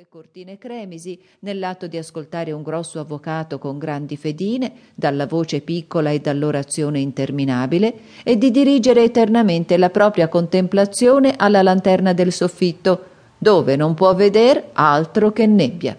soffe, cortine cremisi, nell'atto di ascoltare un grosso avvocato con grandi fedine, dalla voce piccola e dall'orazione interminabile, e di dirigere eternamente la propria contemplazione alla lanterna del soffitto, dove non può veder altro che nebbia.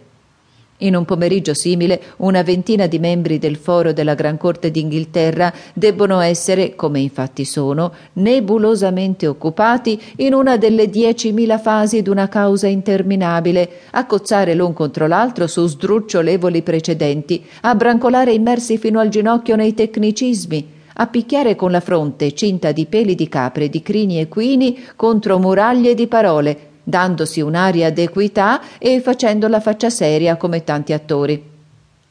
In un pomeriggio simile, una ventina di membri del foro della Gran Corte d'Inghilterra debbono essere, come infatti sono, nebulosamente occupati in una delle diecimila fasi d'una causa interminabile, a cozzare l'un contro l'altro su sdrucciolevoli precedenti, a brancolare immersi fino al ginocchio nei tecnicismi, a picchiare con la fronte cinta di peli di capre, di crini equini contro muraglie di parole, dandosi un'aria d'equità e facendo la faccia seria come tanti attori.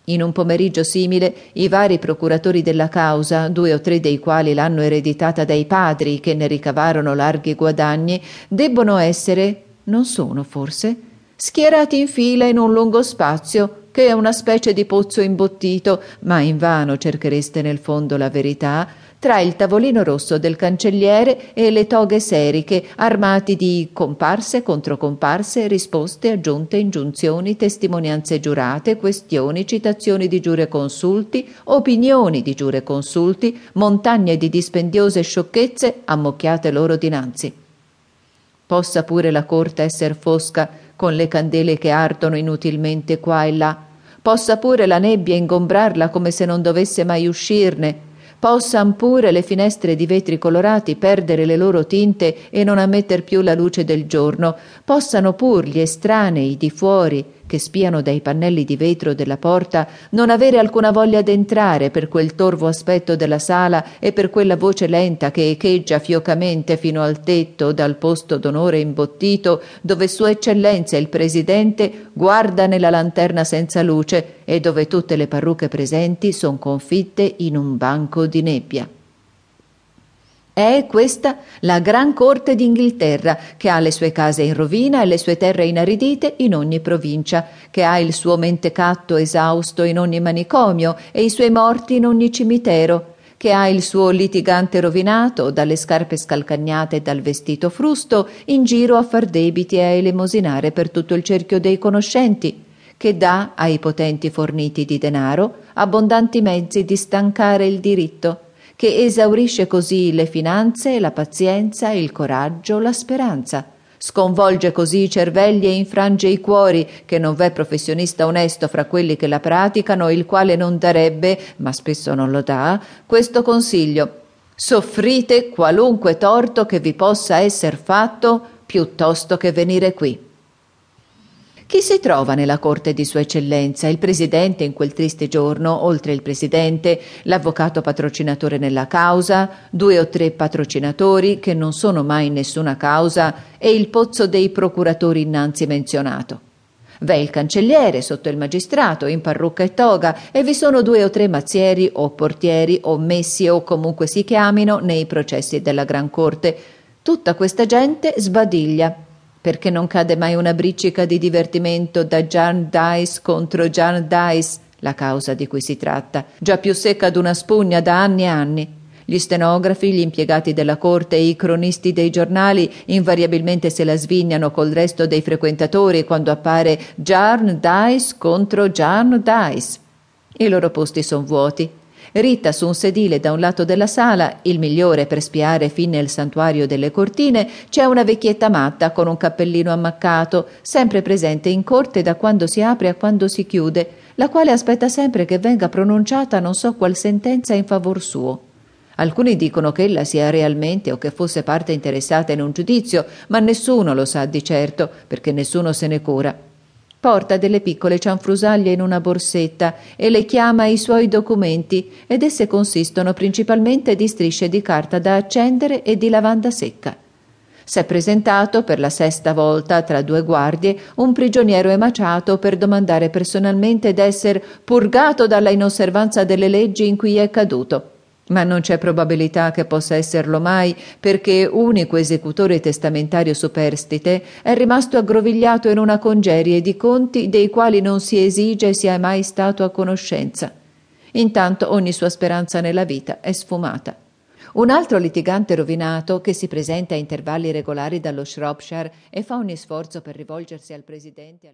In un pomeriggio simile, i vari procuratori della causa, due o tre dei quali l'hanno ereditata dai padri che ne ricavarono larghi guadagni, debbono essere, non sono forse, schierati in fila in un lungo spazio che è una specie di pozzo imbottito, ma invano cerchereste nel fondo la verità, tra il tavolino rosso del cancelliere e le toghe seriche, armati di comparse, controcomparse, risposte, aggiunte, ingiunzioni, testimonianze giurate, questioni, citazioni di giureconsulti, opinioni di giureconsulti, montagne di dispendiose sciocchezze ammocchiate loro dinanzi. Possa pure la corte esser fosca con le candele che ardono inutilmente qua e là, possa pure la nebbia ingombrarla come se non dovesse mai uscirne, possan pure le finestre di vetri colorati perdere le loro tinte e non ammetter più la luce del giorno, possano pur gli estranei di fuori che spiano dai pannelli di vetro della porta non avere alcuna voglia d'entrare per quel torvo aspetto della sala e per quella voce lenta che echeggia fiocamente fino al tetto dal posto d'onore imbottito dove Sua Eccellenza il Presidente guarda nella lanterna senza luce e dove tutte le parrucche presenti son confitte in un banco di nebbia. È questa la Gran Corte d'Inghilterra, che ha le sue case in rovina e le sue terre inaridite in ogni provincia, che ha il suo mentecatto esausto in ogni manicomio e i suoi morti in ogni cimitero, che ha il suo litigante rovinato, dalle scarpe scalcagnate e dal vestito frusto, in giro a far debiti e a elemosinare per tutto il cerchio dei conoscenti, che dà ai potenti forniti di denaro abbondanti mezzi di stancare il diritto che esaurisce così le finanze, la pazienza, il coraggio, la speranza. Sconvolge così i cervelli e infrange i cuori, che non v'è professionista onesto fra quelli che la praticano, il quale non darebbe, ma spesso non lo dà, questo consiglio. Soffrite qualunque torto che vi possa esser fatto, piuttosto che venire qui. Chi si trova nella corte di Sua Eccellenza? Il presidente in quel triste giorno, oltre il presidente, l'avvocato patrocinatore nella causa, due o tre patrocinatori che non sono mai in nessuna causa e il pozzo dei procuratori innanzi menzionato. V'è il cancelliere sotto il magistrato in parrucca e toga e vi sono due o tre mazzieri o portieri o messi o comunque si chiamino nei processi della Gran Corte. Tutta questa gente sbadiglia perché non cade mai una briccica di divertimento da Jan Dice contro Jan Dice, la causa di cui si tratta, già più secca d'una spugna da anni e anni. Gli stenografi, gli impiegati della corte e i cronisti dei giornali invariabilmente se la svignano col resto dei frequentatori quando appare Jarn Dice contro Jarn Dice. I loro posti sono vuoti Ritta su un sedile da un lato della sala, il migliore per spiare fin nel santuario delle cortine, c'è una vecchietta matta con un cappellino ammaccato, sempre presente in corte da quando si apre a quando si chiude, la quale aspetta sempre che venga pronunciata non so qual sentenza in favor suo. Alcuni dicono che ella sia realmente o che fosse parte interessata in un giudizio, ma nessuno lo sa di certo, perché nessuno se ne cura. Porta delle piccole cianfrusaglie in una borsetta e le chiama i suoi documenti ed esse consistono principalmente di strisce di carta da accendere e di lavanda secca. S'è presentato per la sesta volta tra due guardie un prigioniero emaciato per domandare personalmente d'esser purgato dalla inosservanza delle leggi in cui è caduto ma non c'è probabilità che possa esserlo mai, perché unico esecutore testamentario superstite è rimasto aggrovigliato in una congerie di conti dei quali non si esige sia mai stato a conoscenza. Intanto ogni sua speranza nella vita è sfumata. Un altro litigante rovinato che si presenta a intervalli regolari dallo Shropshire e fa ogni sforzo per rivolgersi al presidente